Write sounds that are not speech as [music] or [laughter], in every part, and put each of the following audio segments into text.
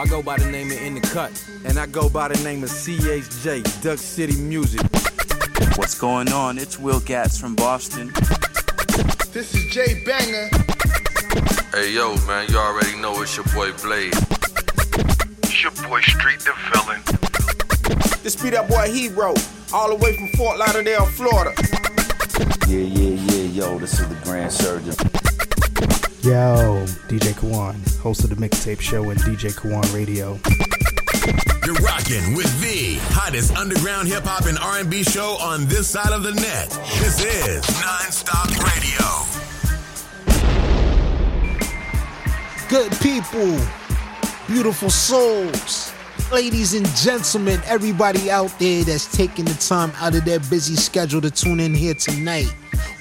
I go by the name of In the Cut. And I go by the name of CHJ, Duck City Music. What's going on? It's Will Gatz from Boston. This is Jay Banger. Hey yo, man, you already know it's your boy Blade. It's your boy Street the Villain. This be that boy Hero, all the way from Fort Lauderdale, Florida. Yeah, yeah, yeah, yo, this is the Grand Surgeon. Yo, DJ Kwan, host of the Mixtape Show and DJ Kwan Radio. You're rocking with the hottest underground hip hop and R&B show on this side of the net. This is Nonstop Radio. Good people, beautiful souls, ladies and gentlemen, everybody out there that's taking the time out of their busy schedule to tune in here tonight.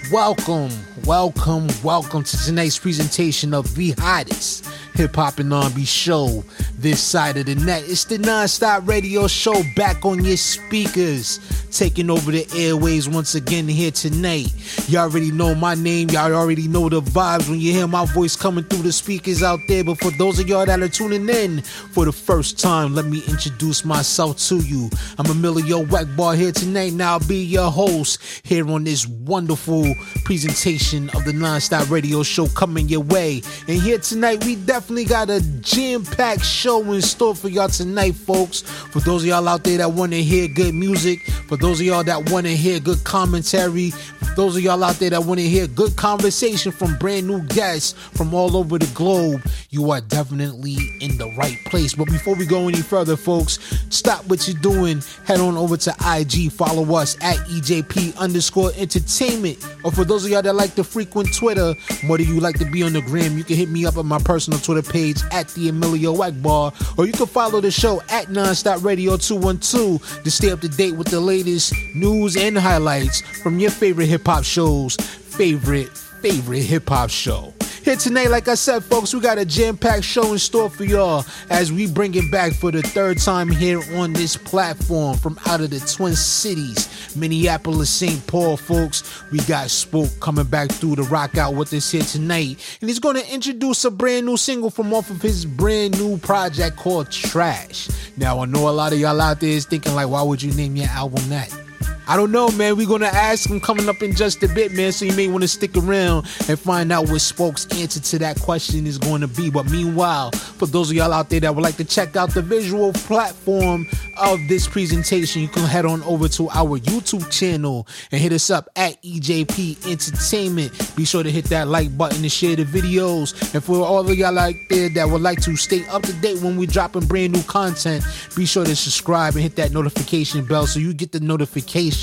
Welcome, welcome, welcome to tonight's presentation of the hottest hip hop and R&B show this side of the net. It's the Nonstop Radio Show back on your speakers, taking over the airways once again here tonight. Y'all already know my name, y'all already know the vibes when you hear my voice coming through the speakers out there. But for those of y'all that are tuning in for the first time, let me introduce myself to you. I'm Emilio Egbar here tonight. Now I'll be your host here on this wonderful presentation of the Nonstop Radio Show coming your way. And here tonight, we definitely got a jam-packed show in store for y'all tonight, folks. For those of y'all out there that want to hear good music, for those of y'all that want to hear good commentary, those of y'all out there that want to hear good conversation from brand new guests from all over the globe, you are definitely in the right place. But before we go any further, folks, stop what you're doing. Head on over to IG, follow us at EJP underscore entertainment. Or for those of y'all that like to frequent Twitter, more whether you like to be on the gram, you can hit me up on my personal Twitter page at the Emilio Egbar, or you can follow the show at Nonstop Radio 212 to stay up to date with the latest news and highlights from your favorite hip hop shows, favorite, favorite hip hop show. Here tonight, like I said, folks, we got a jam-packed show in store for y'all as we bring it back for the third time here on this platform from out of the Twin Cities, Minneapolis, St. Paul, folks. We got Spoke coming back through to rock out with us here tonight, and he's going to introduce a brand new single from off of his brand new project called Trash. Now, I know a lot of y'all out there is thinking like, why would you name your album that? I don't know, man. We're gonna ask him coming up in just a bit, man. So you may want to stick around and find out what Spoke's answer to that question is going to be. But meanwhile, for those of y'all out there that would like to check out the visual platform of this presentation, you can head on over to our YouTube channel and hit us up at EJP Entertainment. Be sure to hit that like button and share the videos. And for all of y'all out there that would like to stay up to date when we're dropping brand new content, be sure to subscribe and hit that notification bell so you get the notification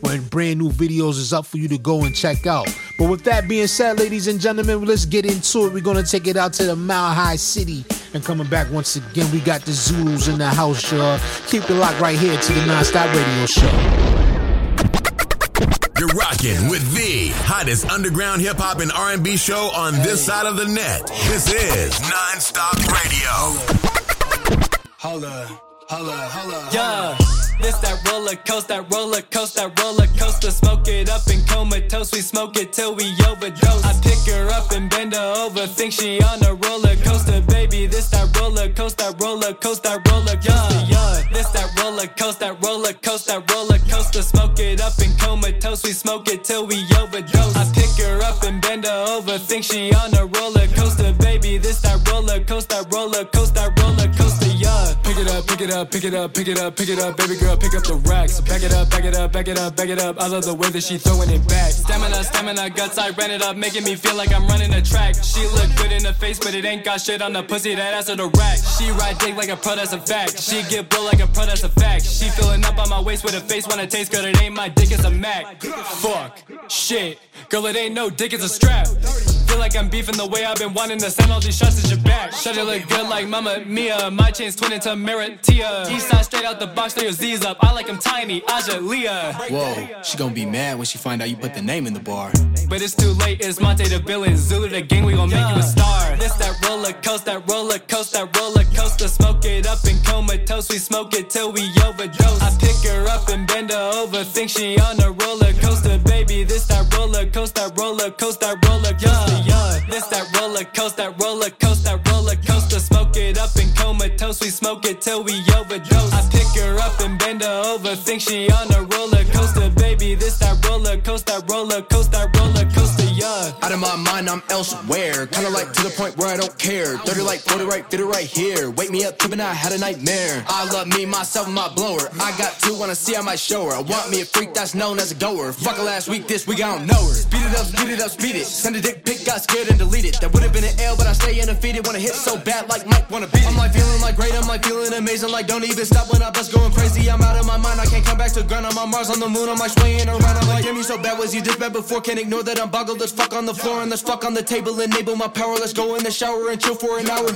when brand new videos is up for you to go and check out. But with that being said, ladies and gentlemen, let's get into it. We're gonna take it out to the Mile High City. And coming back once again, we got the Zulus in the house, y'all. Keep it locked right here to the Nonstop Radio Show. You're rocking with the hottest underground hip hop and R&B show on this side of the net. This is Nonstop Radio. Holla, holla, holla. Yeah. This that roller coaster, that roller coaster, that roller coaster. Smoke it up and comatose. We smoke it till we overdose. I pick her up and bend her over. Think she on a roller coaster, baby. This that roller coaster, that roller coaster, that roller coaster. Yeah. This that roller coaster, that roller coaster, that roller coaster. Smoke it up and comatose. We smoke it till we overdose. I pick her up and bend her over. Think she on a roller coaster, baby. This that roller coaster, that roller coaster, Pick it up, pick it up, pick it up, pick it up, baby girl, pick up the racks. Back it up, back it up, back it up, back it up. I love the way that she throwing it back. Stamina, stamina, guts, I ran it up, making me feel like I'm running a track. She look good in the face, but it ain't got shit on the pussy, that ass of the rack. She ride dick like a pro, that's a fact. She get blow like a pro, that's a fact. She filling up on my waist with a face when it taste good, it ain't my dick, it's a Mac. Fuck, shit, girl, it ain't no dick, it's a strap. Feel like I'm beefing the way I've been wanting to send all these shots at your back. Shut it look good like Mama Mia. My chain's twin into Maratia. East side straight out the box, throw your Z's up. I like 'em tiny, Aja Leah. Whoa, she gonna be mad when she find out you put the name in the bar. But it's too late, it's Monte the villain. Zulu the gang, we gon' make you a star. This that roller coaster, that roller coaster, that roller coaster. Smoke it up and comatose, we smoke it till we overdose. I pick her up and bend her over, think she on a roller coaster, baby. This that roller coaster, that roller coaster, that roller coaster, yeah. This that roller coaster, that roller coaster, that roller coaster. Smoke it up and comatose, we smoke it till we overdose. I pick her up and bend her over, think she on a roller coaster, baby. This that roller coaster, roller coaster, roller my mind, I'm elsewhere. Kinda like to the point where I don't care. 30 like 40 right, fit it right here. Wake me up, tripping, I had a nightmare. I love me, myself, and my blower. I got two, wanna see, I might show her. I want me a freak that's known as a goer. Fuck her last week, this week I don't know her. Speed it up, speed it up, speed it. Send a dick pic, got scared and deleted. That would've been an L, but I stay undefeated. Wanna hit so bad, like Mike, wanna beat it. I'm like feeling like great, I'm like feeling amazing. Like don't even stop when I bust going crazy. I'm out of my mind, I can't come back to ground. I'm on Mars, on the moon, I'm like swaying around. I'm like, get me so bad, was you this bad before? Can't ignore that I'm boggled. Let's fuck on the floor let's fuck on the table. Enable my power, let's go in the shower and chill for an hour.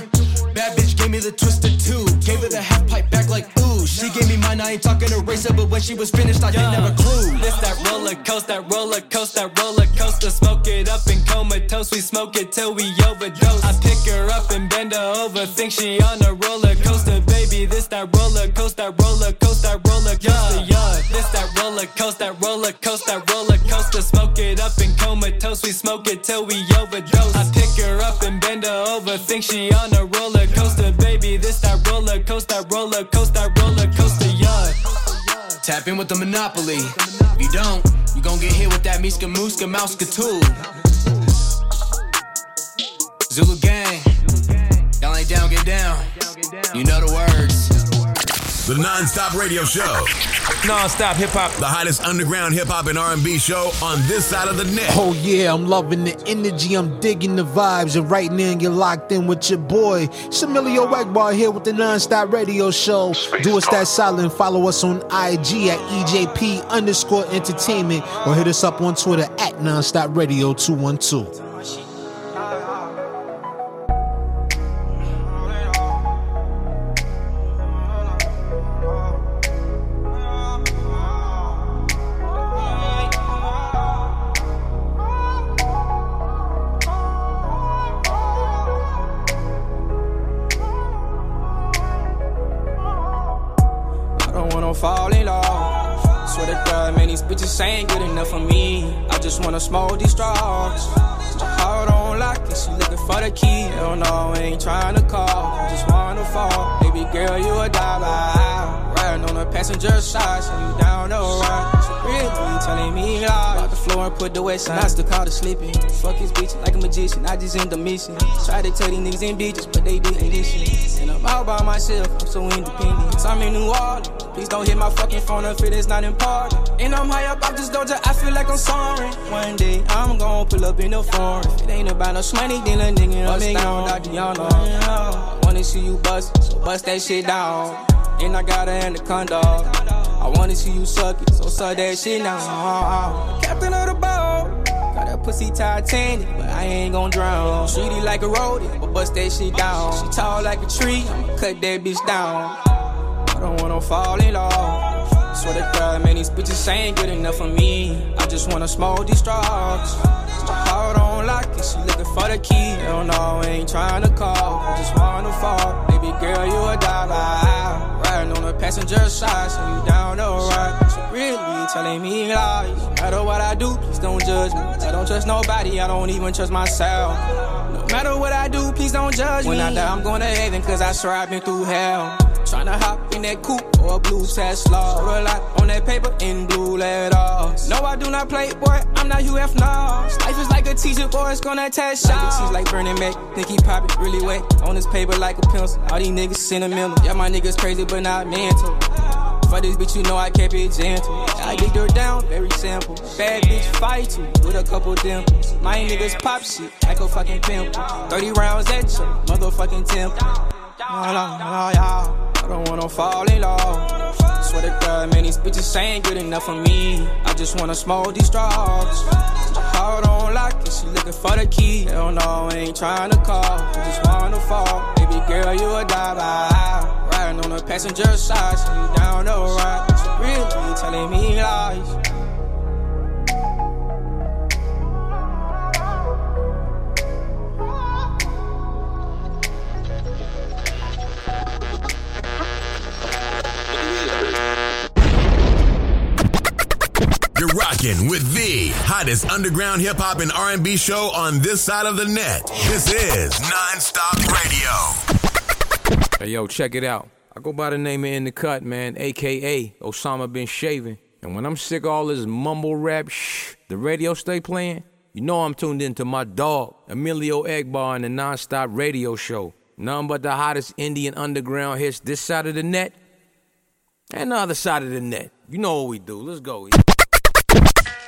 Bad bitch gave me the twisted two. Gave her the half pipe back like ooh. She gave me mine, I ain't talking eraser, but when she was finished, I didn't have a clue. This that roller coaster, that roller coaster, that roller coaster. Smoke it up and comatose, we smoke it till we overdose. I pick her up and bend her over, think she on a roller coaster, baby. This that roller coaster, that roller coaster, that roller coaster, yeah. This that roller coaster, that roller coaster, that roller coaster. Smoke it up and comatose, we smoke it till we overdose. I pick her up and bend her over, think she on a roller coaster, baby. This that roller coaster, that roller coaster, that roller coaster, yeah. Tap in with the monopoly. If you don't, you gon' get hit with that Miska Muska Mouska tool. Zulu gang, y'all ain't down, get down. You know the words. The non-stop radio show. Non-stop hip hop. The hottest underground hip hop and R&B show on this side of the net. Oh yeah, I'm loving the energy, I'm digging the vibes, and right now you're locked in with your boy, Shamilio Egbar here with the Non-Stop Radio Show. Do us that silent, follow us on IG at EJP underscore entertainment, or hit us up on Twitter at Nonstop Radio 212. West side. I still call the sleeping. Fuck his bitch like a magician. I just end the mission. Try to tell these niggas in bitches, but they didn't listen. And I'm all by myself, I'm so independent. I'm in New Orleans. Please don't hit my fucking phone up if it is not important. And I'm high up, I just don't I feel like I'm soaring. One day I'm gonna pull up in the foreign. If it ain't about no money, then a nigga bust down, Tatiana. I wanna see you bust, so bust that shit down. And I got her anaconda. I wanna see you suck it, so suck that shit now. Captain of the boat. Got that pussy Titanic, but I ain't gon' drown. Sweetie like a roadie, but bust that shit down. She tall like a tree, I'ma cut that bitch down. I don't wanna fall in love. Swear to God, man, these bitches ain't good enough for me. I just wanna smoke these straws. My on lock, she looking for the key. Hell no, I ain't trying to call. I just wanna fall. Passenger side, so you down the ride. She really telling me lies. No matter what I do, please don't judge me. I don't trust nobody, I don't even trust myself. No matter what I do, please don't judge me. When I die, I'm going to heaven, cause I swear I've been through hell. Tryna hop in that coupe or a blue Tesla. Wrote a lot on that paper in blue letters. No, I do not play, boy. I'm not UF Nas. Life is like a teacher, boy. It's gonna test y'all. Like teach like Bernie Mac. Think he pop it really wet. On this paper like a pencil. All these niggas sentimental. Yeah, my niggas crazy, but not mental. For this bitch, you know I kept it gentle. I get her down, very simple. Bad bitch fight you with a couple dimples. My niggas pop shit like a fucking pimple. 30 rounds at your motherfucking temple. La, la, la, la. I don't wanna fall in love. Swear to God, man, these bitches ain't good enough for me. I just wanna smoke these straws. Heart on lock, and she looking for the key. Hell no, ain't trying to call. I just wanna fall. Baby girl, you a diver. Riding on the passenger side, so you down the ride. Really telling me lies. You're rocking with the hottest underground hip hop and R&B show on this side of the net. This is Non-Stop Radio. Hey, yo, check it out. I go by the name of In the Cut, man, aka Osama bin Shaving. And when I'm sick all this mumble rap shh, the radio stay playing, you know I'm tuned into my dog, Emilio Egbar, and the nonstop radio show. None but the hottest Indian underground hits this side of the net and the other side of the net. You know what we do. Let's go.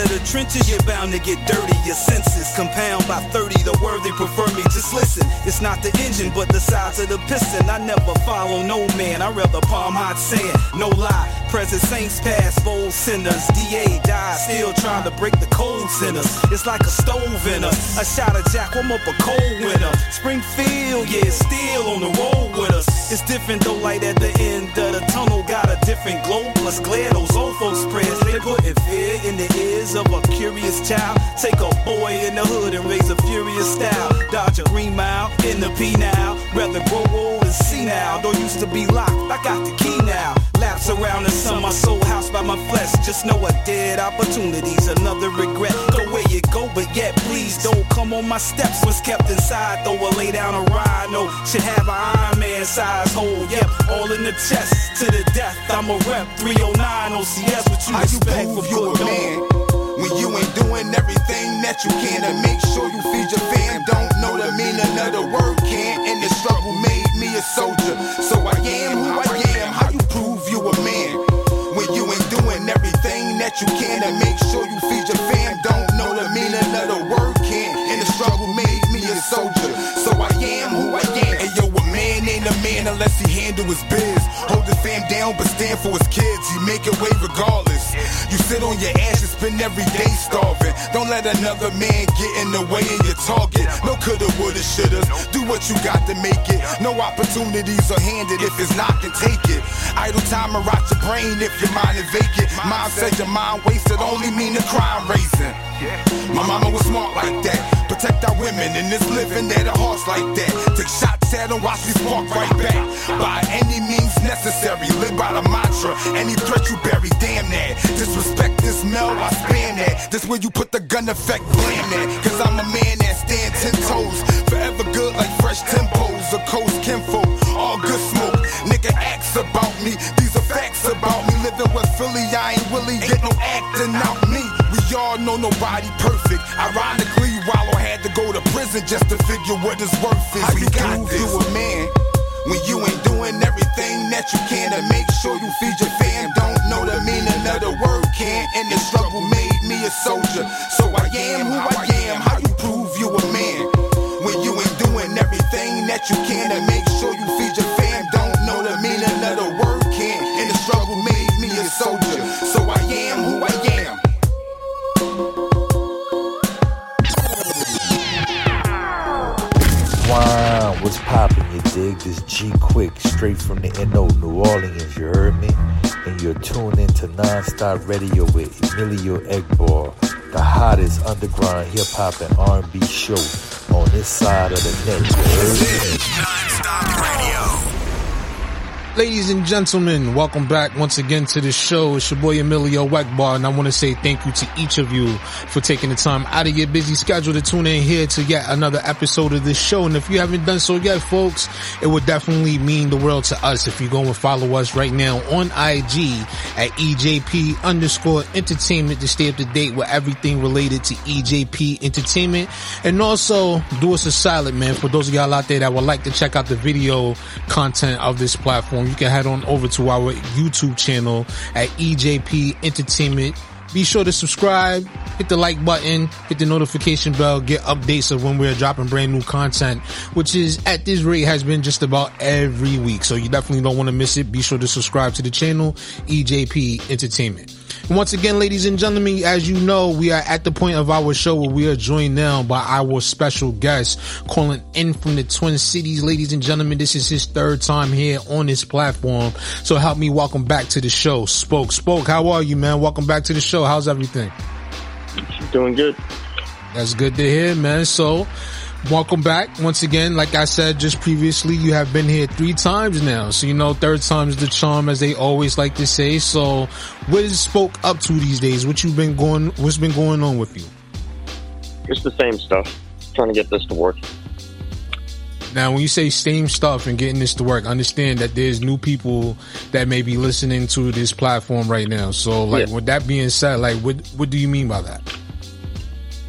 Out of the trenches, you're bound to get dirty. Your senses compound by 30. The worthy prefer me. Just listen. It's not the engine, but the size of the piston. I never follow no man. I rather palm hot sand. No lie. Present saints pass, bold sinners. DA died, still trying to break the cold sinners. It's like a stove in us. A shot of Jack, warm up a cold winter. Springfield, yeah, still on the road with us. It's different though, light at the end of the tunnel. Got a different glow, plus glare. Those old folks spreads, they putting fear in the ears of a curious child. Take a boy in the hood and raise a furious style. Dodge a green mile in the P now. Rather grow old and see now. Don't used to be locked, I got the key now. Laps around the sun, my soul housed by my flesh. Just know a dead opportunities, another regret. Go where you go, but yet please don't come on my steps. Was kept inside, though I lay down a ride. No, should have an Iron Man size hole. Yep, all in the chest to the death. I'm a rep 309 OCS. What you How expect you from prove you a man when you ain't doing everything that you can to make sure you feed your fam? Don't know the meaning of the word can, and the struggle made me a soldier. So I you can to make sure you feed your fam? Don't know the meaning of the word can, and the struggle made me a soldier. So I am who I am. And yo, a man ain't a man unless he handle his biz. Hold the fam down, but stand for his kids. He make it way regardless. Sit on your ass and spend every day starving. Don't let another man get in the way of your target. No coulda, woulda, shoulda. Do what you got to make it. No opportunities are handed if it's not, then take it. Idle time and rot your brain if your mind is vacant. Mind said your mind wasted only mean the crime raising. My mama was smart like that. Protect our women in this living, they the hearts like that. Take shots at them, watch me spark right back. By any means necessary, live by the mantra. Any threat you bury, damn that. Disrespect this mel, I span that. This where you put the gun effect, blame that. Cause I'm a man that stand ten toes. Forever good like fresh tempos, a coast kinfolk. All good smoke. Nigga acts about me, these are facts about me. Living West Philly, I ain't really get no acting out me. We all know nobody perfect. Ironically, Wallow had to go to prison just to figure what his worth is. How we got this? you a man when you ain't doing everything that you can to make sure you feed your fam. Don't know the meaning of the word can, and the struggle made me a soldier. So I am who I am. How you prove you a man when you ain't doing everything that you can to make sure you feed your fam? Don't know the meaning of the word what's poppin', you dig? This G Quick, straight from the NO, New Orleans, you heard me? And you're tuned into Non-Stop Radio with Emilio Egbar, the hottest underground hip-hop and R&B show on this side of the net, you heard me? Ladies and gentlemen, welcome back once again to the show. It's your boy Emilio Egbar, and I want to say thank you to each of you for taking the time out of your busy schedule to tune in here to yet another episode of this show. And if you haven't done so yet, folks, it would definitely mean the world to us if you go and follow us right now on IG at EJP underscore entertainment to stay up to date with everything related to EJP entertainment. And also do us a solid, man, for those of y'all out there that would like to check out the video content of this platform you can head on over to our YouTube channel at EJP Entertainment. Be sure to subscribe, hit the like button, hit the notification bell, get updates of when we're dropping brand new content, which is at this rate has been just about every week. So you definitely don't want to miss it. Be sure to subscribe to the channel, EJP Entertainment. Once again, ladies and gentlemen, as you know, we are at the point of our show where we are joined now by our special guest calling in from the Twin Cities. Ladies and gentlemen, this is his third time here on this platform. So help me welcome back to the show. Spoke, Spoke, how are you, man? Welcome back to the show. How's everything? Doing good. That's good to hear, man. So, welcome back once again. Like I said just previously, you have been here three times now. So, you know, third time's the charm, as they always like to say. So, what is Spoke up to these days? What you've been going, what's been going on with you? It's the same stuff. Trying to get this to work. Now, when you say same stuff and getting this to work, understand that there's new people that may be listening to this platform right now. So, like, Yeah. with that being said, like, what what do you mean by that?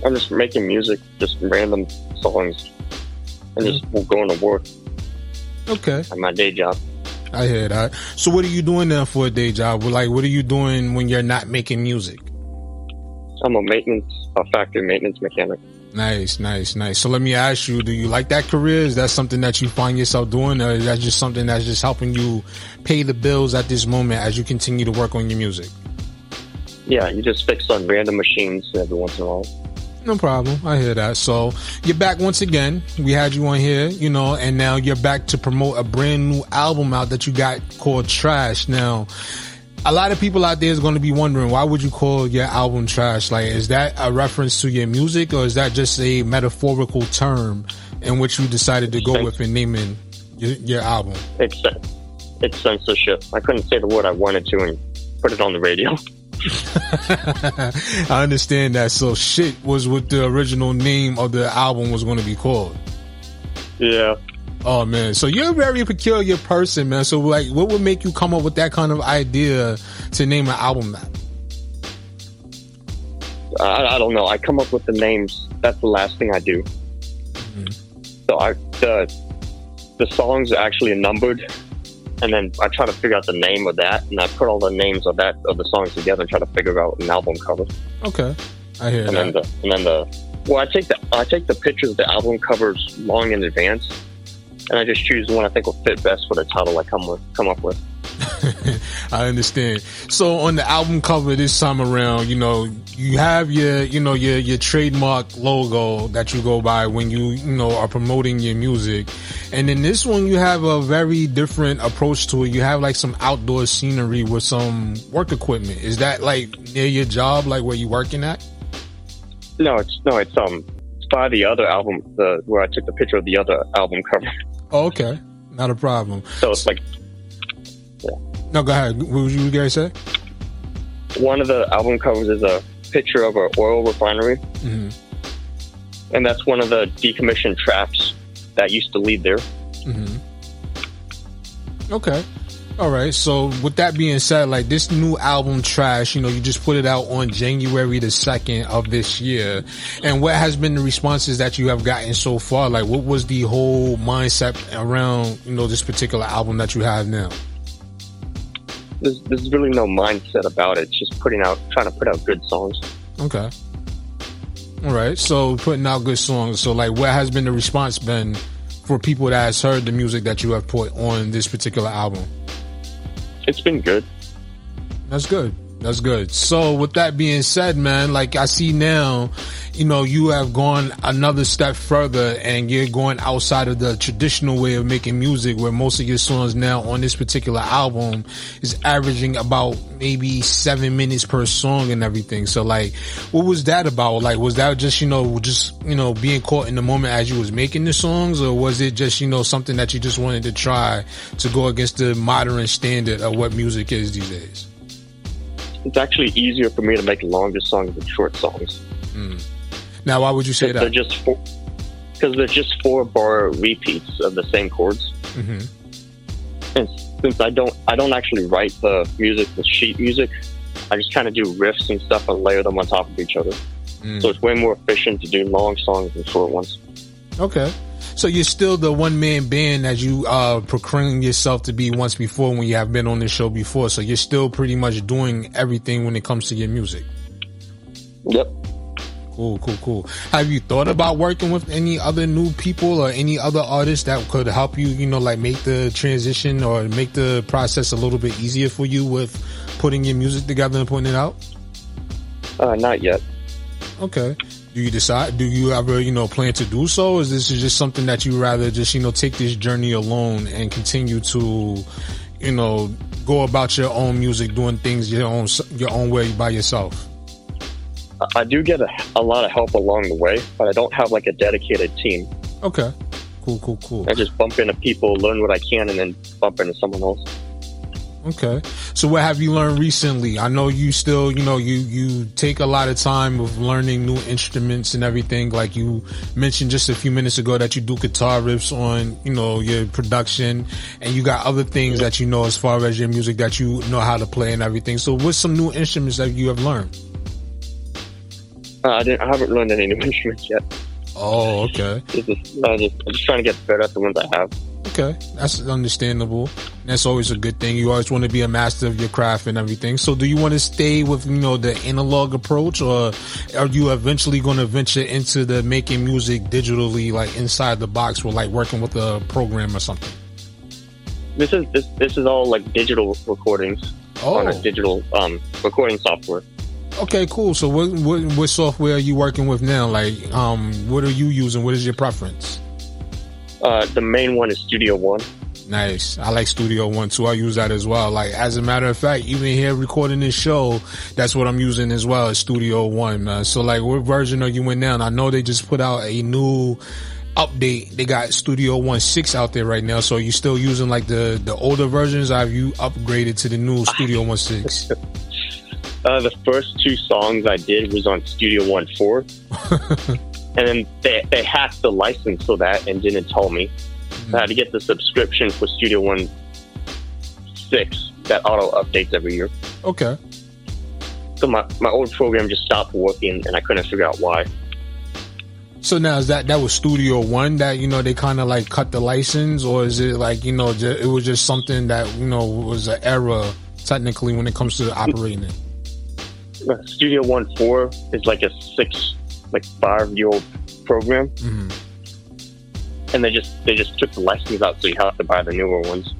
I'm just making music, just random songs, and just going to work Okay, at my day job. I hear that. So, what are you doing now for a day job? Like, what are you doing when you're not making music? I'm a maintenance, a factory maintenance mechanic. Nice, nice, nice. So let me ask you, do you like that career? Is that something that you find yourself doing or is that just something that's just helping you pay the bills at this moment as you continue to work on your music? Yeah, you just fix on random machines every once in a while. No problem. I hear that. So you're back once again. We had you on here, you know, and now you're back to promote a brand new album out that you got called Trash. Now, a lot of people out there is going to be wondering why would you call your album trash? Like, is that a reference to your music or is that just a metaphorical term in which you decided to go with in naming your, your album? It's uh, it's censorship. I couldn't say the word I wanted to and put it on the radio. [laughs] I understand that. So shit was what the original name of the album was going to be called. Yeah. Oh man, so you're a very peculiar person, man. So like, what would make you come up with that kind of idea to name an album that? I, I don't know. I come up with the names. That's the last thing I do. Mm-hmm. So I the the songs are actually numbered, and then I try to figure out the name of that, and I put all the names of that of the songs together and try to figure out an album cover. Okay, I hear and that. then the and then the well, I take the I take the pictures of the album covers long in advance, and I just choose the one I think will fit best for the title I come with come up with. [laughs] I understand. So on the album cover this time around, you know, you have your, you know, your your trademark logo that you go by when you, you know, are promoting your music. And in this one you have a very different approach to it. You have like some outdoor scenery with some work equipment. Is that like near your job, like where you working at? No, it's no, it's um it's by the other album, the where I took the picture of the other album cover. Oh, okay. Not a problem. So it's like No, go ahead. What would you guys say? one of the album covers is a picture of an oil refinery, hmm and that's one of the decommissioned traps that used to lead there. hmm Okay. All right. So with that being said, like this new album Trash, you know, you just put it out on January the 2nd of this year. And what has been the responses that you have gotten so far? Like what was the whole mindset around, you know, this particular album that you have now? There's, there's really no mindset about it. It's just putting out, trying to put out good songs. Okay. All right. So putting out good songs. So like what has been the response been for people that has heard the music that you have put on this particular album? It's been good. That's good. That's good. So with that being said, man, like I see now, you know, you have gone another step further and you're going outside of the traditional way of making music where most of your songs now on this particular album is averaging about maybe seven minutes per song and everything. So like, what was that about? Like, was that just, you know, just, you know, being caught in the moment as you was making the songs or was it just, you know, something that you just wanted to try to go against the modern standard of what music is these days? It's actually easier for me to make longer songs than short songs. Mm. Now, why would you say that? They're just four, because they're just four bar repeats of the same chords. hmm And since I don't, I don't actually write the music with sheet music. I just kind of do riffs and stuff and layer them on top of each other. Mm. So it's way more efficient to do long songs than short ones. Okay. So you're still the one man band that you uh proclaim yourself to be once before when you have been on this show before. So you're still pretty much doing everything when it comes to your music. Yep. Cool, cool, cool. Have you thought about working with any other new people or any other artists that could help you, you know, like make the transition or make the process a little bit easier for you with putting your music together and putting it out? Uh, not yet. Okay. Do you decide? Do you ever, you know, plan to do so? Is this just something that you rather just, you know, take this journey alone and continue to, you know, go about your own music, doing things your own your own way by yourself? I do get a, a lot of help along the way, but I don't have like a dedicated team. Okay. Cool, cool, cool. I just bump into people, learn what I can, and then bump into someone else. Okay. So what have you learned recently? I know you still, you know, you you take a lot of time of learning new instruments and everything. Like you mentioned just a few minutes ago that you do guitar riffs on, you know, your production and you got other things that you know as far as your music that you know how to play and everything. So what's some new instruments that you have learned? Uh, I didn't. I haven't learned any new [laughs] instruments yet. Oh, okay. Just, just, I'm just trying to get better at the ones I have. Okay, that's understandable. That's always a good thing. You always want to be a master of your craft and everything. So, do you want to stay with you know the analog approach, or are you eventually going to venture into the making music digitally, like inside the box, or like working with a program or something? This is this this is all like digital recordings on a Oh. digital um, recording software. Okay, cool. So, what, what what software are you working with now? Like, um, what are you using? What is your preference? Uh, the main one is Studio One. Nice. I like Studio One too. I use that as well. Like as a matter of fact, even here recording this show, that's what I'm using as well as Studio One. Man. So like, what version are you in now? And I know they just put out a new update. They got Studio One Six out there right now. So are you still using like the the older versions? Or have you upgraded to the new Studio One Six? [laughs] Uh, the first two songs I did was on Studio One Four, [laughs] and then they they hacked the license for that and didn't tell me. I had to get the subscription for Studio One Six that auto updates every year. Okay. So my, my old program just stopped working, and I couldn't figure out why. So now is that that was Studio One that you know they kind of like cut the license, or is it like you know it was just something that you know was an error technically when it comes to operating it? Studio One Four is like a six, like five year old program, Mhm. and they just they just took the license out, so you have to buy the newer ones.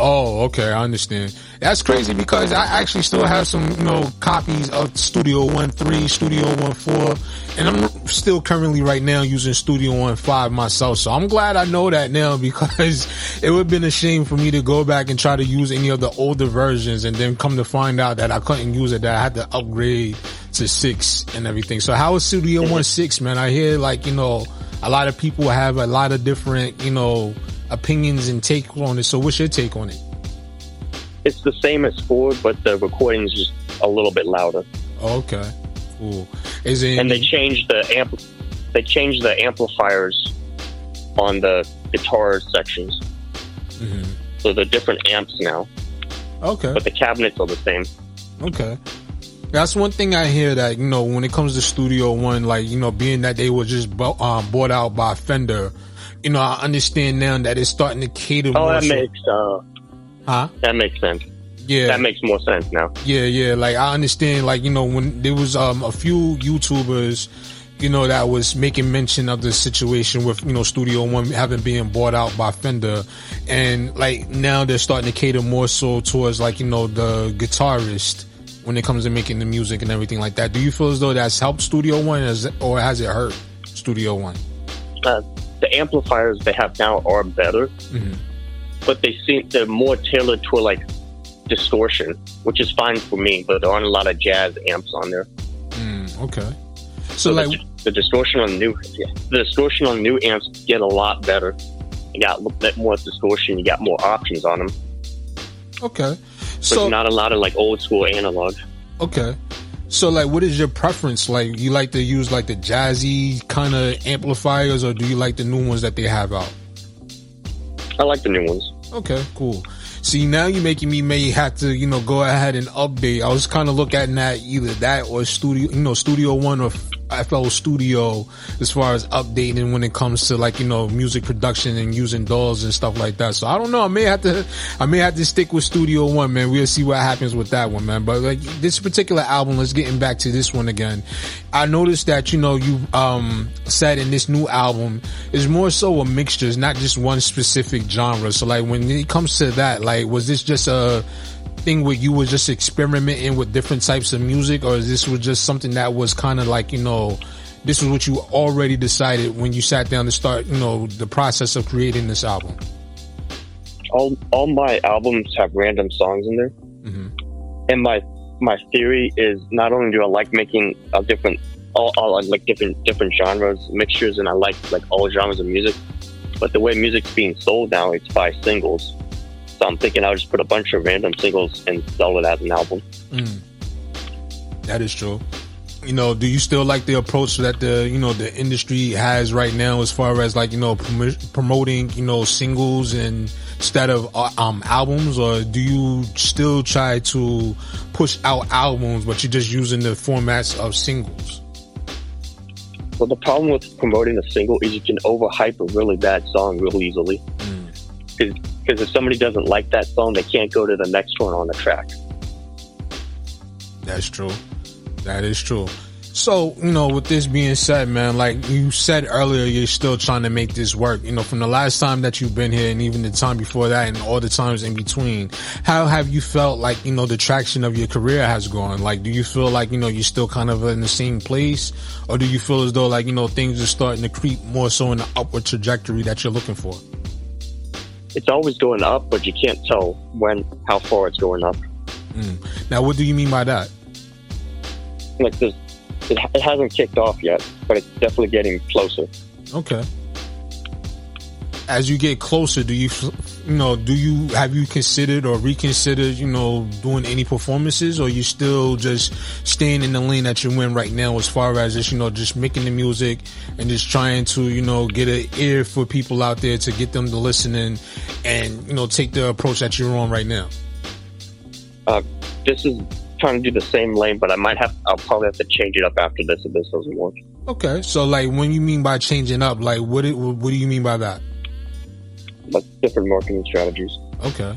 Oh, okay, I understand. That's crazy because I actually still have some, you know, copies of Studio One Three, Studio One Four, and I'm still currently right now using Studio One Five myself. So I'm glad I know that now [laughs] because it would have been a shame for me to go back and try to use any of the older versions and then come to find out that I couldn't use it, that I had to upgrade to six and everything. So how is Studio One Six, man? I hear like, you know, a lot of people have a lot of different, you know, opinions and take on it. So what's your take on it? It's the same as four, but the recording's just a little bit louder. Okay, cool. Is it? And they changed the amp. They changed the amplifiers on the guitar sections, Mhm. so they're different amps now. Okay. But the cabinets are the same. Okay. That's one thing I hear that, you know, when it comes to Studio One, like, you know, being that they were just bu- um, bought out by Fender, you know, I understand now that it's starting to cater Oh, that so- makes uh, Huh? that makes sense. Yeah. that makes more sense now. Yeah, yeah. Like I understand, like, you know, when there was um a few YouTubers, you know, that was making mention of the situation with, you know, Studio One having been bought out by Fender. And like now they're starting to cater more so towards like, you know, the guitarist when it comes to making the music and everything like that. Do you feel as though that's helped Studio One as, or has it hurt Studio One? Uh, the amplifiers they have now are better, Mhm. but they seem they're more tailored to like distortion, which is fine for me. But there aren't a lot of jazz amps on there. Mm, okay. So, So like, the, the distortion on new yeah, the distortion on new amps get a lot better. You got a little bit more distortion. You got more options on them. okay. So not a lot of like old school analog. Okay. So like what is your preference? Like you like to use like the jazzy kind of amplifiers or do you like the new ones that they have out? I like the new ones. Okay, cool. See now you're making me may have to, you know, go ahead and update. I was kind of looking at either that or studio, you know, Studio One or FL Studio as far as updating when it comes to like, you know, music production and using DAWs and stuff like that. So I don't know. I may have to, I may have to stick with Studio One, man. We'll see what happens with that one, man. But like this particular album, let's getting back to this one again. I noticed that, you know, you, um, said in this new album is more so a mixture. It's not just one specific genre. So like when it comes to that, like was this just a thing where you were just experimenting with different types of music or is this was just something that was kind of like, you know, this was what you already decided when you sat down to start, you know, the process of creating this album? All all my albums have random songs in there, mm-hmm. and my my theory is not only do I like making a different all, all like different different genres, mixtures, and I like like all genres of music. But the way music's being sold now, it's by singles. So I'm thinking I'll just put a bunch of random singles and sell it as an album. Mm. That is true. You know, do you still like the approach that the you know the industry has right now, as far as like you know prom- promoting you know singles and instead of uh, um albums, or do you still try to push out albums, but you're just using the formats of singles? Well, the problem with promoting a single is you can overhype a really bad song real easily. Because if somebody doesn't like that song, they can't go to the next one on the track. That's true. That is true. So, you know, with this being said, man, like you said earlier, you're still trying to make this work. You know, from the last time that you've been here and even the time before that and all the times in between, how have you felt like, you know, the traction of your career has gone? Like, do you feel like, you know, you're still kind of in the same place? Or do you feel as though like, you know, things are starting to creep more so in the upward trajectory that you're looking for? It's always going up, but you can't tell when, how far it's going up. Mm. Now, what do you mean by that? Like, there's, it, it hasn't kicked off yet, but it's definitely getting closer. Okay. As you get closer, do you, you know, do you have you considered or reconsidered, you know, doing any performances, or you still just staying in the lane that you're in right now, as far as just you know, just making the music and just trying to you know get an ear for people out there to get them to listen in, and you know take the approach that you're on right now. Uh, this is trying to do the same lane, but I might have, I'll probably have to change it up after this if this doesn't work. Okay, so like when you mean by changing up, like what it, what do you mean by that? Like different marketing strategies. Okay.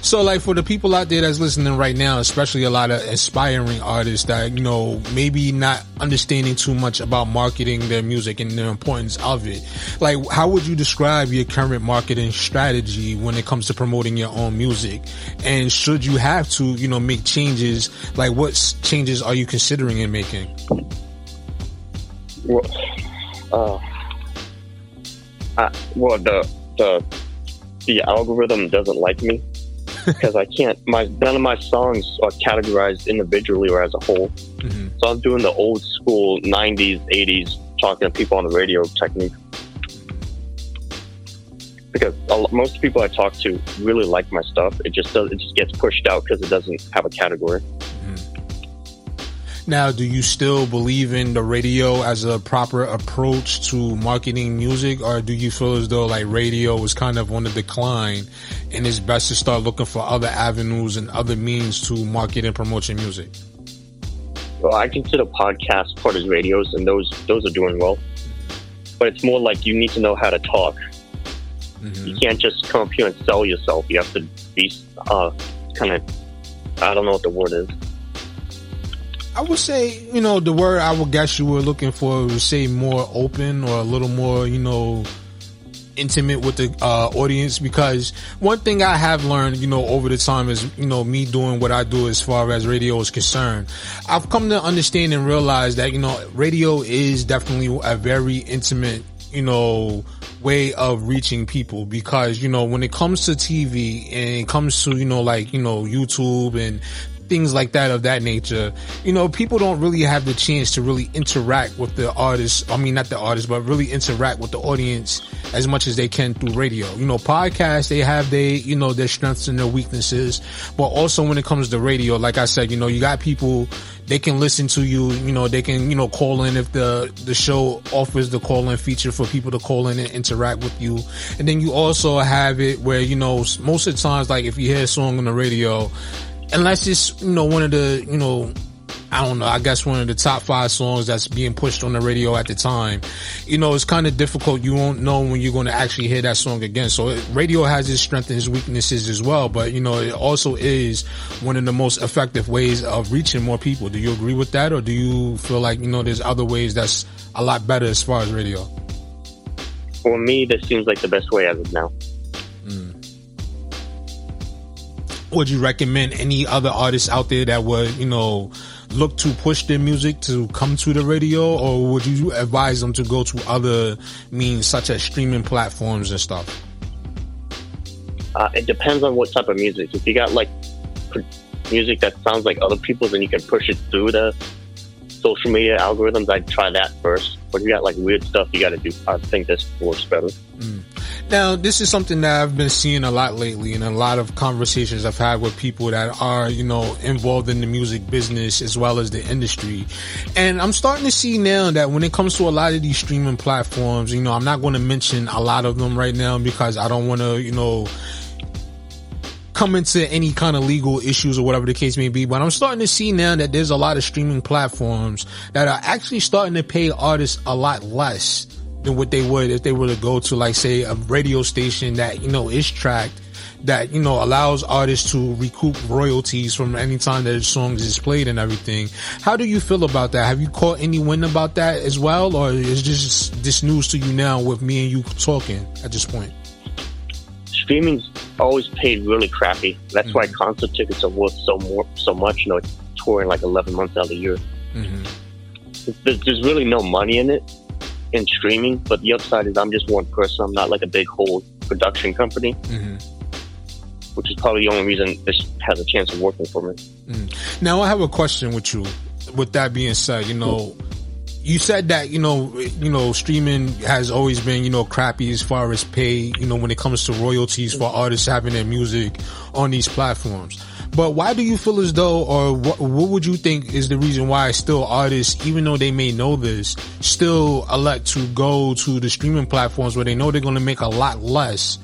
So like for the people out there that's listening right now, especially a lot of aspiring artists that, you know, maybe not understanding too much about marketing their music and the importance of it. Like how would you describe your current marketing strategy when it comes to promoting your own music? And should you have to, you know, make changes, like what changes are you considering in making? Well, uh, I, well, the the the algorithm doesn't like me [laughs] because I can't. My none of my songs are categorized individually or as a whole. Mm-hmm. So I'm doing the old school '90s, '80s, talking to people on the radio technique. Because most people I talk to really like my stuff. It just does. It just gets pushed out because it doesn't have a category. Now, do you still believe in the radio as a proper approach to marketing music, or do you feel as though like radio is kind of on the decline and it's best to start looking for other avenues and other means to market and promote your music? Well, I consider podcasts part of radios, and those those are doing well. But it's more like you need to know how to talk. You can't just come up here and sell yourself. You have to be uh, kind of I don't know what the word is. I would say, you know, the word I would guess you were looking for would say more open or a little more, you know, intimate with the uh, audience because one thing I have learned, you know, over the time is, you know, me doing what I do as far as radio is concerned. I've come to understand and realize that, you know, radio is definitely a very intimate, you know, way of reaching people because, you know, when it comes to TV and it comes to, you know, like, you know, YouTube and things like that of that nature, you know, people don't really have the chance to really interact with the artist. I mean, not the artist, but really interact with the audience as much as they can through radio. You know, podcasts, they have their, you know, their strengths and their weaknesses. But also when it comes to radio, like I said, you know, you got people, they can listen to you, you know, they can, you know, call in if the, the show offers the call in feature for people to call in and interact with you. And then you also have it where, you know, most of the times, like if you hear a song on the radio, unless it's you know one of the you know I don't know I guess one of the top five songs that's being pushed on the radio at the time. You know it's kind of difficult. You won't know when you're going to actually hear that song again. So radio has its strengths and its weaknesses as well but you know it also is one of the most effective ways of reaching more people. Do you agree with that or do you feel like you know there's other ways that's a lot better as far as radio? For me, this seems like the best way as of now. Would you recommend any other artists out there that would you know look to push their music to come to the radio or would you advise them to go to other means such as streaming platforms and stuff Uh, it depends on what type of music. If you got like music that sounds like other people's, and you can push it through the social media algorithms, I'd try that first. But if you got like weird stuff, you got to do. I think this works better. Now, this is something that I've been seeing a lot lately, and a lot of conversations I've had with people that are, you know, involved in the music business as well as the industry. And I'm starting to see now that when it comes to a lot of these streaming platforms, you know, I'm not going to mention a lot of them right now because I don't want to, you know, come into any kind of legal issues or whatever the case may be. But I'm starting to see now that there's a lot of streaming platforms that are actually starting to pay artists a lot less than what they would if they were to go to like say a radio station that, you know, is tracked that, you know, allows artists to recoup royalties from any time that a song is played and everything. How do you feel about that? Have you caught any wind about that as well? Or is this this news to you now with me and you talking at this point? Streaming's always paid really crappy. That's why mm-hmm. concert tickets are worth so more so much. You know, touring like 11 months out of the year. Mm-hmm. There's, there's really no money in it in streaming. But the upside is I'm just one person. I'm not like a big whole production company, mm-hmm. which is probably the only reason this has a chance of working for me. Mm. Now I have a question with you. With that being said, you know, you said that you know, you know, streaming has always been you know crappy as far as pay. You know, when it comes to royalties for artists having their music on these platforms. But why do you feel as though, or what, what would you think is the reason why still artists, even though they may know this, still elect to go to the streaming platforms where they know they're going to make a lot less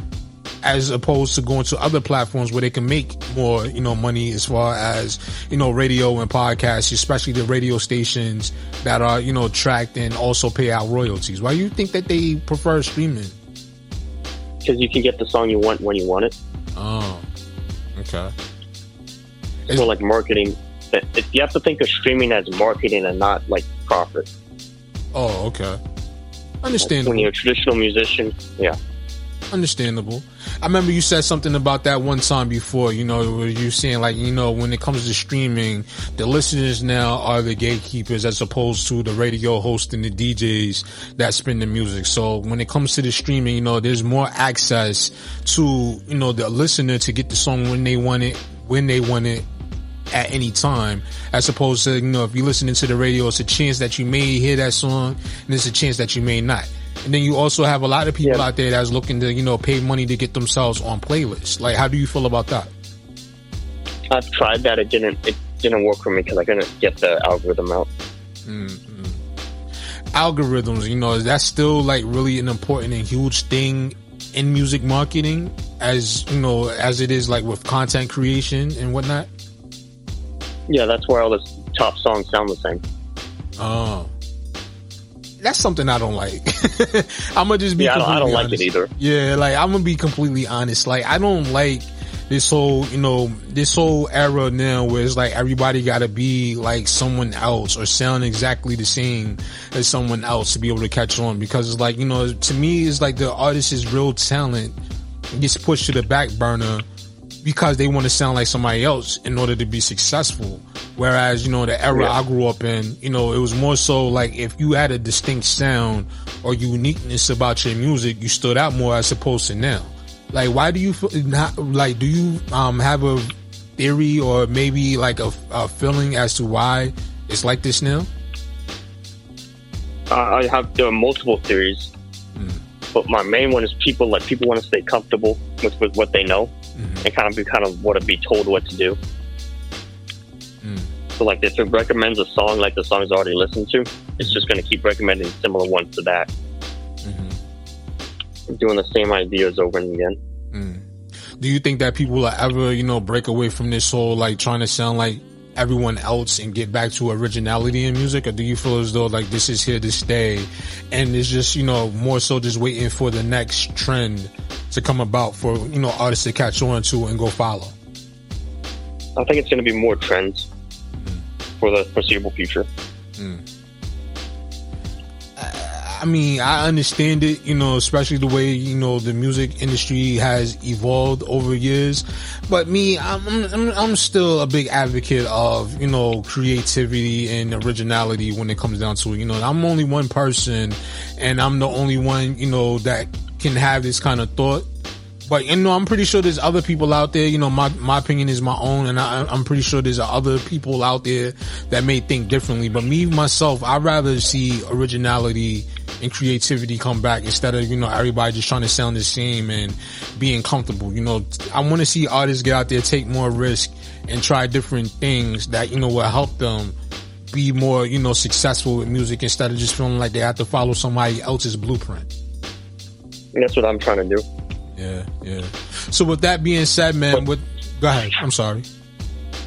as opposed to going to other platforms where they can make more, you know, money as far as, you know, radio and podcasts, especially the radio stations that are, you know, tracked and also pay out royalties. Why do you think that they prefer streaming? Because you can get the song you want when you want it. Oh, okay. It's more like marketing. You have to think of streaming as marketing and not like profit. Oh, okay. Understandable. When you're a traditional musician, yeah. Understandable. I remember you said something about that one time before, you know, where you saying like, you know, when it comes to streaming, the listeners now are the gatekeepers as opposed to the radio host and the DJs that spin the music. So when it comes to the streaming, you know, there's more access to, you know, the listener to get the song when they want it, when they want it, at any time, as opposed to, you know, if you're listening to the radio, it's a chance that you may hear that song and there's a chance that you may not. And then you also have a lot of people out there that's looking to, you know, pay money to get themselves on playlists. Like, how do you feel about that? I've tried that. It didn't. It didn't work for me because I couldn't get the algorithm out. Mm-hmm. Algorithms, you know, that's still like really an important and huge thing in music marketing as, you know, as it is like with content creation and whatnot? Yeah, that's why all the top songs sound the same. Oh. That's something I don't like. [laughs] I'm gonna just be Yeah, I don't- I don't like it either. Yeah, like I'm gonna be completely honest. Like I don't like this whole, you know, this whole era now where it's like everybody gotta be like someone else or sound exactly the same as someone else to be able to catch on because it's like, you know, to me it's like the artist's real talent gets pushed to the back burner because they want to sound like somebody else in order to be successful. Whereas, you know, the era Yeah. I grew up in, you know, it was more so like if you had a distinct sound or uniqueness about your music, you stood out more as opposed to now. Like, why do you feel not like? Do you um have a theory or maybe like a, a feeling as to why it's like this now? Uh, I have there are multiple theories, but my main one is people like people want to stay comfortable with, with what they know Mm-hmm. and kind of be kind of want to be told what to do. Mm. So like if it recommends a song like the song's already listened to, it's just mm-hmm. going to keep recommending similar ones to that. Mm-hmm. Doing the same ideas over and again. Mm. Do you think that people will ever, you know, break away from this whole like trying to sound like everyone else and get back to originality in music, or do you feel as though like this is here to stay, and it's just you know more so just waiting for the next trend to come about for you know artists to catch on to and go follow? I think it's going to be more trends for the foreseeable future. Hmm. I mean, I understand it, you know, especially the way, you know, the music industry has evolved over years. But me, I'm, I'm, I'm still a big advocate of, you know, creativity and originality when it comes down to it. You know, I'm only one person and I'm the only one, you know, that can have this kind of thought. But you know, I'm pretty sure there's other people out there. You know, my my opinion is my own, and I, I'm pretty sure there's other people out there that may think differently. But me myself, I'd rather see originality and creativity come back instead of you know everybody just trying to sound the same and being comfortable. You know, I want to see artists get out there, take more risk, and try different things that you know will help them be more you know successful with music instead of just feeling like they have to follow somebody else's blueprint. That's what I'm trying to do. Yeah, yeah. So with that being said, man, with go ahead. I'm sorry.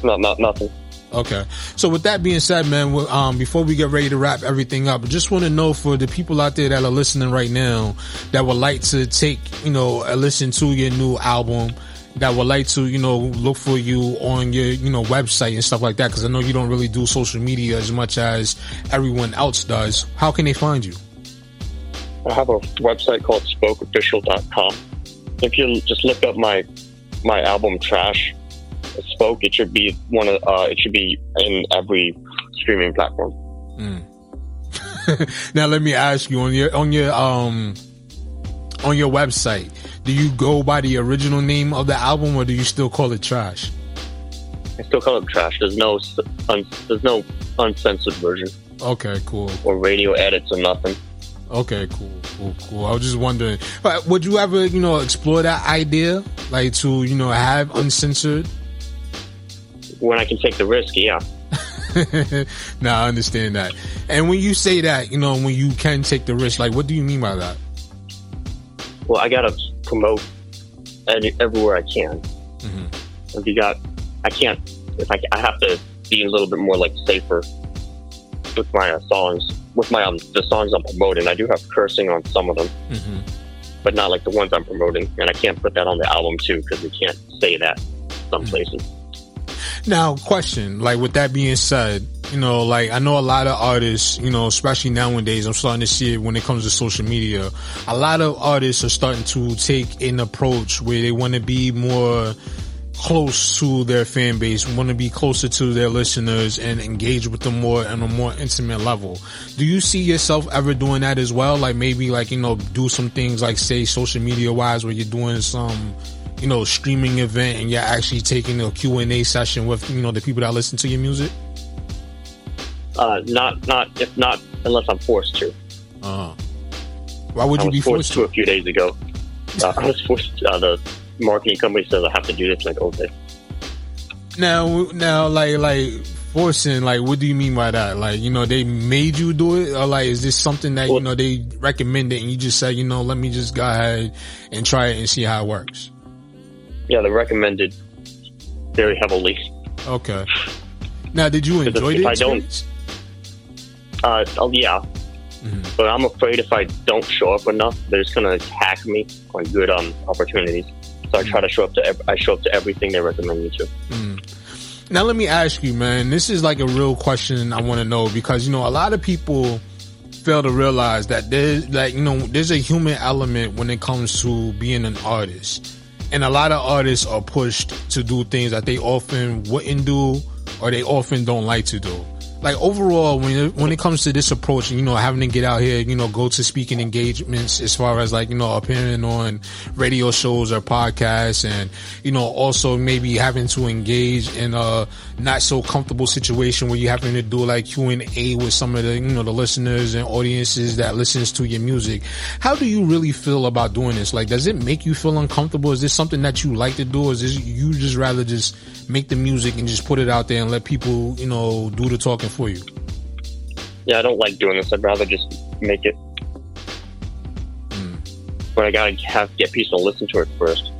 No, not nothing. Okay. So with that being said, man, um, before we get ready to wrap everything up, I just want to know for the people out there that are listening right now that would like to take, you know, a listen to your new album, that would like to, you know, look for you on your, you know, website and stuff like that. Cause I know you don't really do social media as much as everyone else does. How can they find you? I have a website called spokeofficial.com. If you just look up my my album Trash, Spoke, it should be one of uh, it should be in every streaming platform. Mm. [laughs] now let me ask you on your on your um on your website, do you go by the original name of the album or do you still call it Trash? I still call it Trash. There's no un, there's no uncensored version. Okay, cool. Or radio edits or nothing. Okay, cool, cool, cool. I was just wondering, would you ever, you know, explore that idea, like to, you know, have uncensored? When I can take the risk, yeah. [laughs] now I understand that. And when you say that, you know, when you can take the risk, like, what do you mean by that? Well, I gotta promote any, everywhere I can. Mm-hmm. If you got, I can't. If I, I have to be a little bit more like safer with my uh, songs with my um, the songs I'm promoting, I do have cursing on some of them, mm-hmm. but not like the ones I'm promoting, and I can't put that on the album too because we can't say that some mm-hmm. places. Now, question, like with that being said, you know, like I know a lot of artists, you know, especially nowadays, I'm starting to see it when it comes to social media. A lot of artists are starting to take an approach where they want to be more close to their fan base, want to be closer to their listeners and engage with them more on a more intimate level. Do you see yourself ever doing that as well? Like maybe like, you know, do some things like say social media wise where you're doing some, you know, streaming event and you're actually taking a Q&A session with, you know, the people that listen to your music? Uh, not, not, if not, unless I'm forced to. Uh-huh. Why would you be forced, forced to? A few days ago, uh, I was forced. Uh, the marketing company says I have to do this. Like, okay. Now, now, like, like forcing, like, what do you mean by that? Like, you know, they made you do it, or like, is this something that well, you know they recommended, and you just say, you know, let me just go ahead and try it and see how it works? Yeah, they recommended very heavily. Okay. Now, did you enjoy the experience? Uh, oh yeah, Mm-hmm. But I'm afraid if I don't show up enough, they're just gonna hack me on good um opportunities. So I try to show up to I show up to everything they recommend me to. Mm. Now let me ask you, man. This is like a real question I want to know because you know a lot of people fail to realize that there's like you know there's a human element when it comes to being an artist, and a lot of artists are pushed to do things that they often wouldn't do or they often don't like to do like overall when it, when it comes to this approach you know having to get out here you know go to speaking engagements as far as like you know appearing on radio shows or podcasts and you know also maybe having to engage in a not so comfortable situation where you're having to do like Q&A with some of the you know the listeners and audiences that listens to your music how do you really feel about doing this like does it make you feel uncomfortable is this something that you like to do or is this you just rather just make the music and just put it out there and let people you know do the talking for you? Yeah, I don't like doing this. I'd rather just make it. Mm. But I gotta have get people to listen to it 1st mm-hmm.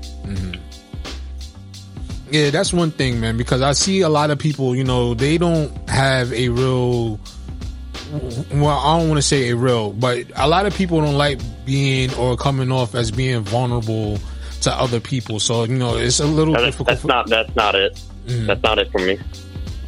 Yeah, that's one thing, man. Because I see a lot of people, you know, they don't have a real. Well, I don't want to say a real, but a lot of people don't like being or coming off as being vulnerable to other people. So you know, it's a little that's, difficult. That's for, not. That's not it. Mm. That's not it for me.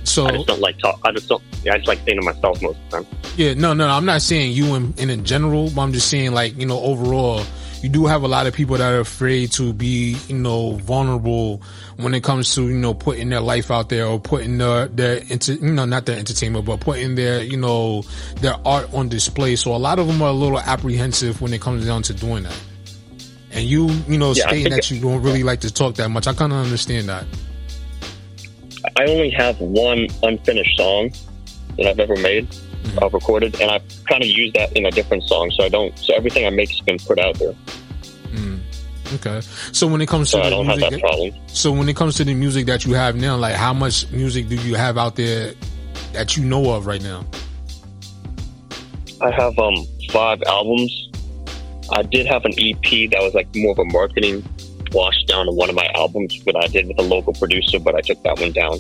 So I just don't like talk. I just don't. Yeah, I just like saying to myself most of the time. Yeah, no, no, I'm not saying you in, in, in general, but I'm just saying like you know overall, you do have a lot of people that are afraid to be you know vulnerable when it comes to you know putting their life out there or putting their their you know not their entertainment, but putting their you know their art on display. So a lot of them are a little apprehensive when it comes down to doing that. And you, you know, Yeah, stating that you don't really like to talk that much. I kind of understand that. I only have one unfinished song that I've ever made, Mm-hmm. uh, recorded, and I've kind of used that in a different song. So I don't. So everything I make has been put out there. Mm. Okay. So when it comes So to I the don't have music, that problem. so when it comes to the music that you have now, like how much music do you have out there that you know of right now? I have um five albums. I did have an EP that was like more of a marketing wash down of one of my albums, but I did with a local producer, but I took that one down.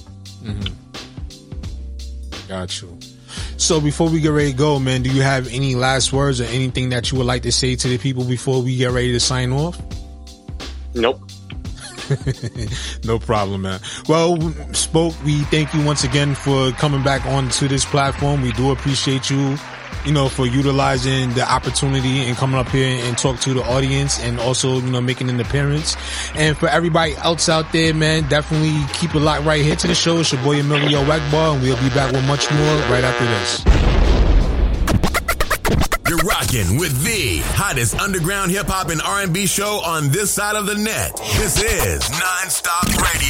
Got you. So before we get ready to go, man, do you have any last words or anything that you would like to say to the people before we get ready to sign off? Nope. [laughs] no problem, man. Well, spoke. We thank you once again for coming back onto this platform. We do appreciate you, you know, for utilizing the opportunity and coming up here and talk to the audience, and also, you know, making an appearance. And for everybody else out there, man, definitely keep a locked right here to the show. It's your boy Emilio Egbar, and we'll be back with much more right after this. You're rocking with the hottest underground hip hop and R&B show on this side of the net. This is Nonstop Radio.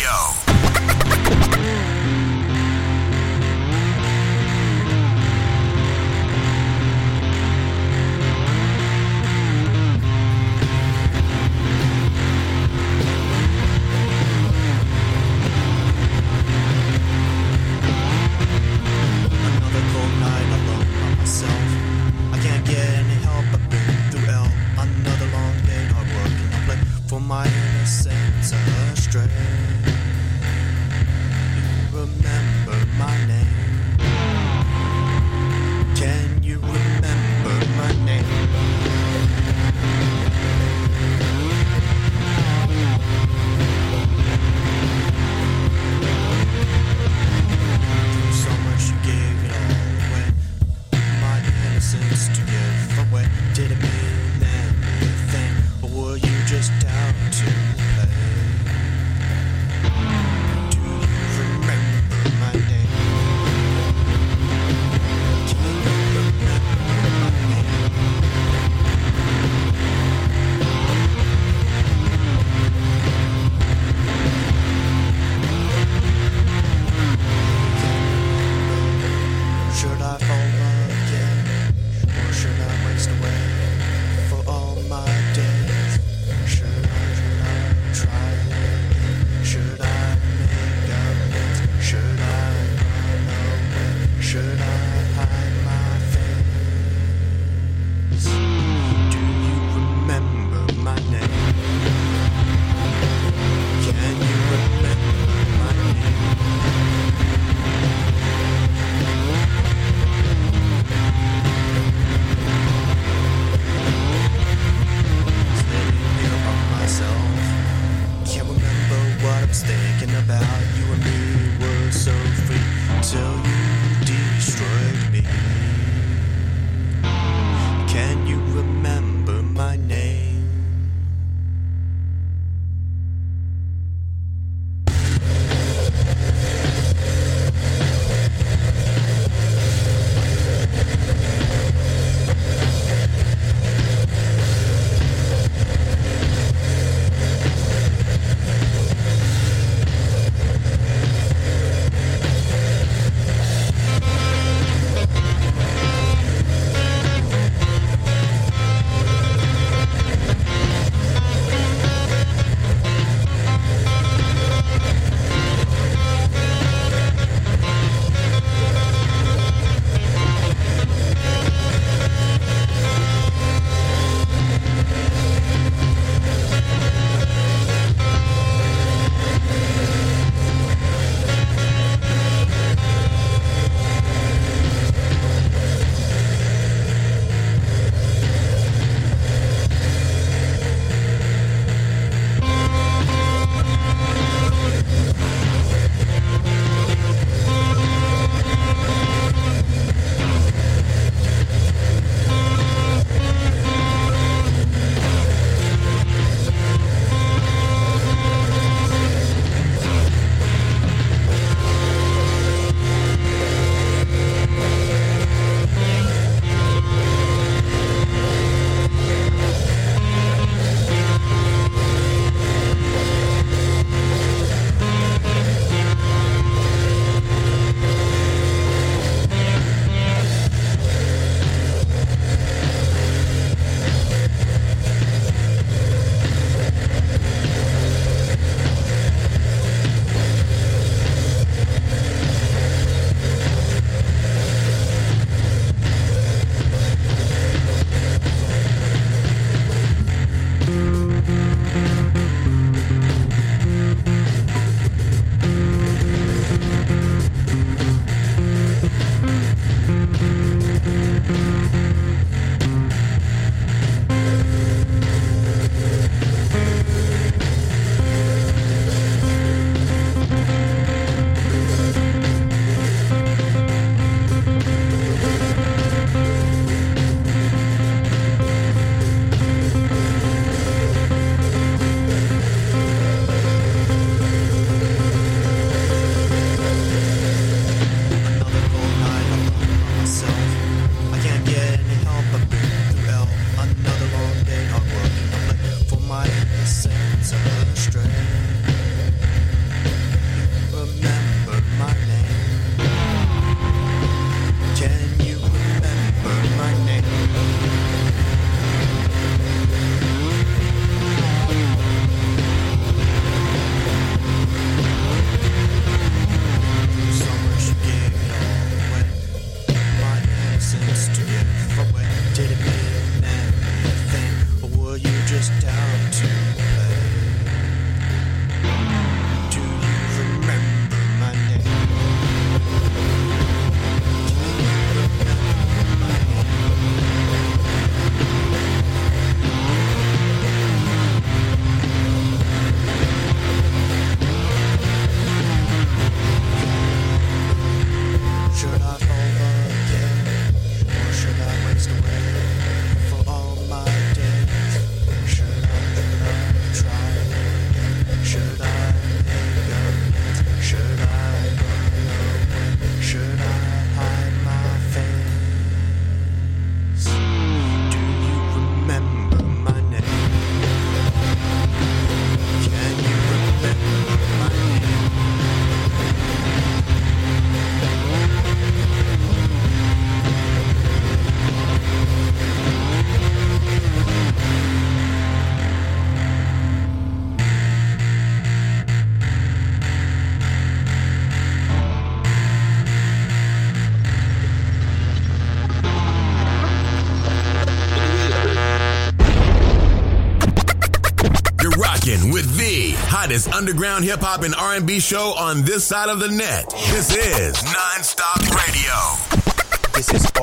Underground hip hop and R&B show on this side of the net. This is Nonstop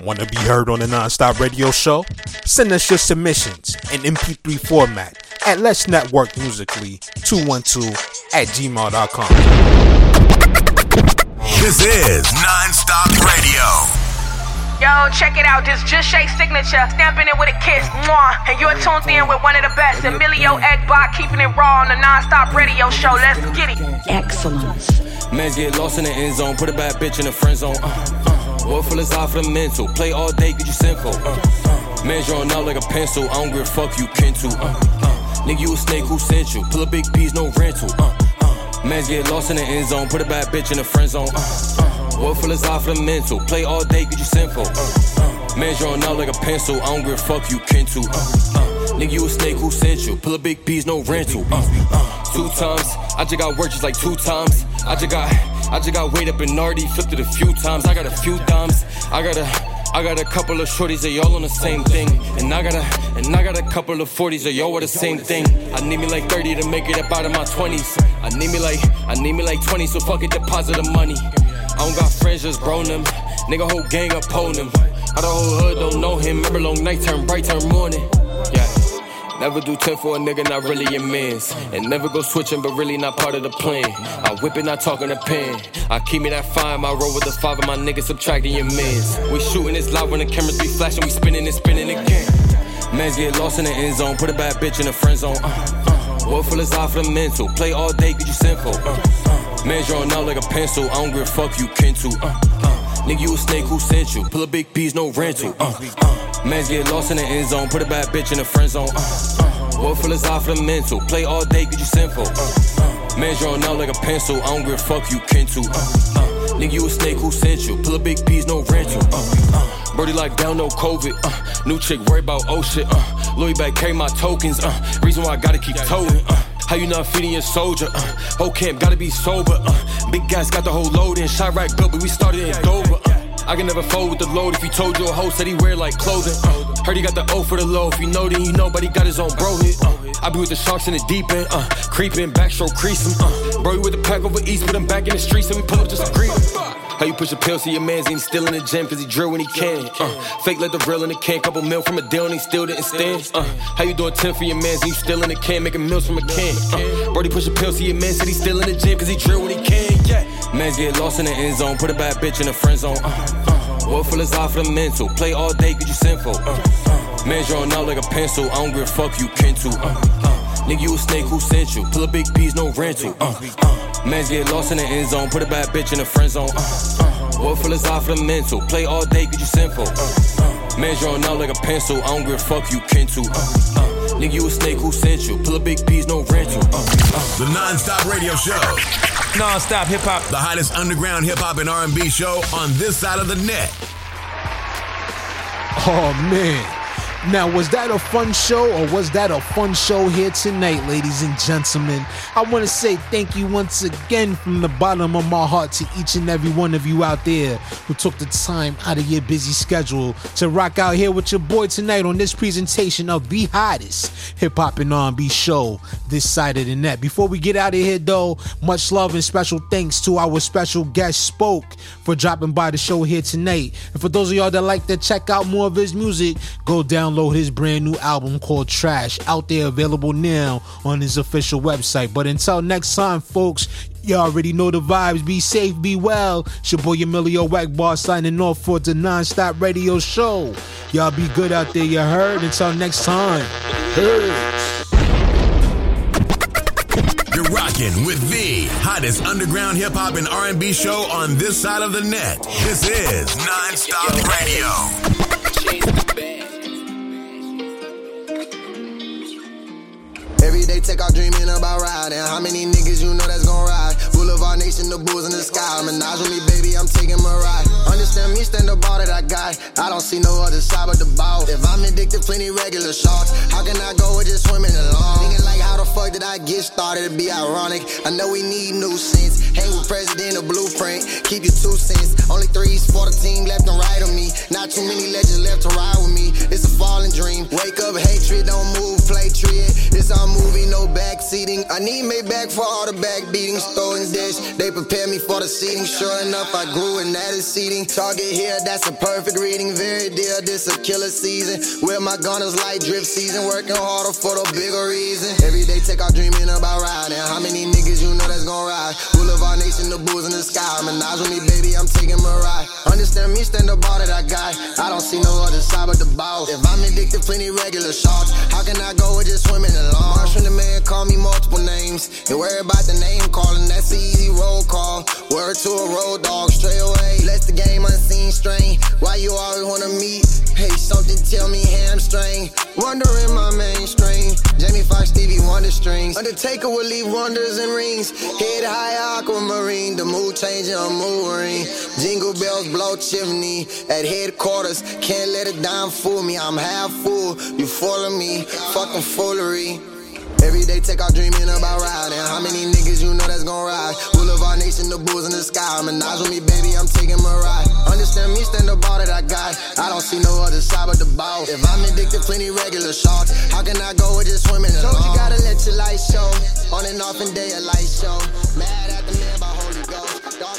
Want to be heard on the Nonstop Radio Show? Send us your submissions in MP3 format at Let's Network Musically 212 at gmail.com. This is Nonstop Radio. Yo, check it out. This just Shake signature, stamping it with a kiss. Mwah. And you're tuned in with one of the best, Emilio Egbar, keeping it raw on the non-stop radio show. Let's get it. Excellence. Mans get lost in the end zone, put a bad bitch in the friend zone. Uh, uh. World full is off the mental. Play all day, get you sinful. Uh, uh. Out like a pencil. I don't give a fuck you kin to. Uh, uh. Nigga, you a snake who sent you. Pull a big piece, no rental. Uh, uh. Man's get lost in the end zone. Put a bad bitch in the friend zone. Uh, uh. World full is off the mental. Play all day, get you sinful. Uh, uh. Out like a pencil. I don't give a fuck you kin to. Uh, uh. Nigga, you a snake who sent you. Pull a big piece, no rental. Uh, uh. Two times. I just got work just like two times. I just got. I just got weight up in Nardi, flipped it a few times. I got a few dimes. I got a, I got a couple of shorties, they all on the same thing. And I got a, and I got a couple of 40s, they all are the same thing. I need me like 30 to make it up out of my 20s. I need me like, I need me like 20, so fuck it, deposit the money. I don't got friends, just grown them. Nigga, whole gang up on them. All the whole hood don't know him. Remember long night turn bright, turn morning. Yeah. Never do 10 for a nigga, not really your mans. And never go switching, but really not part of the plan. I whip it, not talking a pen. I keep me that fine, my roll with the five of my niggas subtracting your mans. We shooting this loud when the cameras be flashing, we spinning and spinning again. Mans get lost in the end zone, put a bad bitch in the friend zone. Uh, uh. World full is off the mental, play all day, get you sinful. Uh, uh. Man's drawn out like a pencil, I don't give a fuck you kin to. Uh, uh. Nigga, you a snake who sent you, pull a big piece, no rental. Uh, uh. Mans get lost in the end zone, put a bad bitch in the friend zone. Uh, uh. World full is off the mental, play all day, get you sinful. Uh, uh. Man's drawn out like a pencil, I don't give a fuck you kin to. Uh, uh. Nigga, you a snake who sent you, pull a big piece, no rental. Uh, uh. Birdie like down, no COVID. Uh, new chick worry about oh shit. Uh, Louis back carry my tokens. Uh, reason why I gotta keep towing. Uh, how you not feeding your soldier? Uh, whole camp gotta be sober. Uh, big guys got the whole load in. Shot right but we started in Dover. I can never fold with the load. If he told you a hoe said he wear like clothing. Uh, heard he got the O for the low. If you know, then you know, but he got his own bro hit. Uh, I be with the sharks in the deep end. Uh, creeping, backstroke creasing. Uh, bro, you with the pack over east, put him back in the streets, and we pull up just to greet. How you push a pill, see your man's ain't still in the gym, cause he drill when he can. Uh, fake like the real in the can, couple mil from a deal and he still didn't stand. Uh, how you doing 10 for your mans, and you still in the can, making meals from a can. Uh, Brody push a pill, see your man said he still in the gym, cause he drill when he can. Yeah. Mans get lost in the end zone, put a bad bitch in the friend zone. Uh, uh, world full is off the mental, play all day, get you sinful. Uh, uh, drawn out like a pencil, I don't give a fuck you kin to. Uh, uh, Nigga, you a snake who sent you. Pull a big piece, no rental. Uh, uh. Mans get lost in the end zone. Put a bad bitch in the friend zone. Uh, uh. World full is off the mental. Play all day, get you sinful. Uh, uh. Drawn out like a pencil. I don't give a fuck you kin to. Uh, uh. Nigga, you a snake who sent you. Pull a big piece, no rental. Uh, uh. The non-stop radio show. Non-stop hip hop. The hottest underground hip hop and R&B show on this side of the net. Oh man. Now, was that a fun show or was that a fun show here tonight, ladies and gentlemen? I want to say thank you once again from the bottom of my heart to each and every one of you out there who took the time out of your busy schedule to rock out here with your boy tonight on this presentation of the hottest hip hop and R&B show this side of the net. Before we get out of here, though, much love and special thanks to our special guest Spoke for dropping by the show here tonight. And for those of y'all that like to check out more of his music, go download his brand new album called Trash out there available now on his official website. But until next time, folks, you already know the vibes. Be safe, be well. It's your boy Emilio Egbar signing off for the non-stop radio show. Y'all be good out there, you heard? Until next time. Peace. You're rocking with the hottest underground hip hop and R&B show on this side of the net. This is Non-Stop Radio. Every day take off dreaming about riding. How many niggas you know that's gon' ride? Boulevard Nation, the bulls in the sky. Menage with me, baby, I'm taking my ride. Understand me, stand the ball that I got. I don't see no other side but the ball. If I'm addicted, plenty regular shots. How can I go with just swimming along? Thinking like, how the fuck did I get started? It'd be ironic. I know we need new sense. Hang with president, a blueprint. Keep your two cents. Only threes for the team left and right of me. Not too many legends left to ride with me. It's a falling dream. Wake up, hatred, don't move, play treat. It's our movie, no backseating. I need Maybach for all the back beatings, throwing dish. They prepare me for the seating. Sure enough, I grew and that is seating. Target here, that's a perfect reading. Very dear, this a killer season. Where my gunners like drip season. Working harder for the bigger reason. Every day take off dreaming about riding. How many niggas you know that's gon' ride? Boulevard Nation, the bulls in the sky. Menage with me, baby, I'm taking my ride. Understand me, stand the ball that I got. I don't see no other side but the ball. If I'm addicted, plenty regular shots. How can I go with just swimming along? The man, call me multiple names. And worry about the name calling, that's the easy roll call. Word to a road dog, straight away. Let the game unseen strain. Why you always wanna meet? Hey, something tell me hamstring. Wondering my main mainstream. Jamie Foxx, Stevie Wonder strings. Undertaker will leave wonders and rings. Head high, aquamarine. The mood changing, a mood ring. Jingle bells blow chimney. At headquarters, can't let a dime fool me. I'm half full. You fooling me? Fucking foolery. Every day take off dreaming about riding. How many niggas you know that's gon' ride? Boulevard Nation, the bulls in the sky. Menage with me, baby, I'm taking my ride. Understand me, stand the ball that I got. I don't see no other side but the boss. If I'm addicted, plenty regular shots. How can I go with just swimming along? Told you gotta let your light show. On and off and day a light show. Mad at the man by Holy Ghost. Dog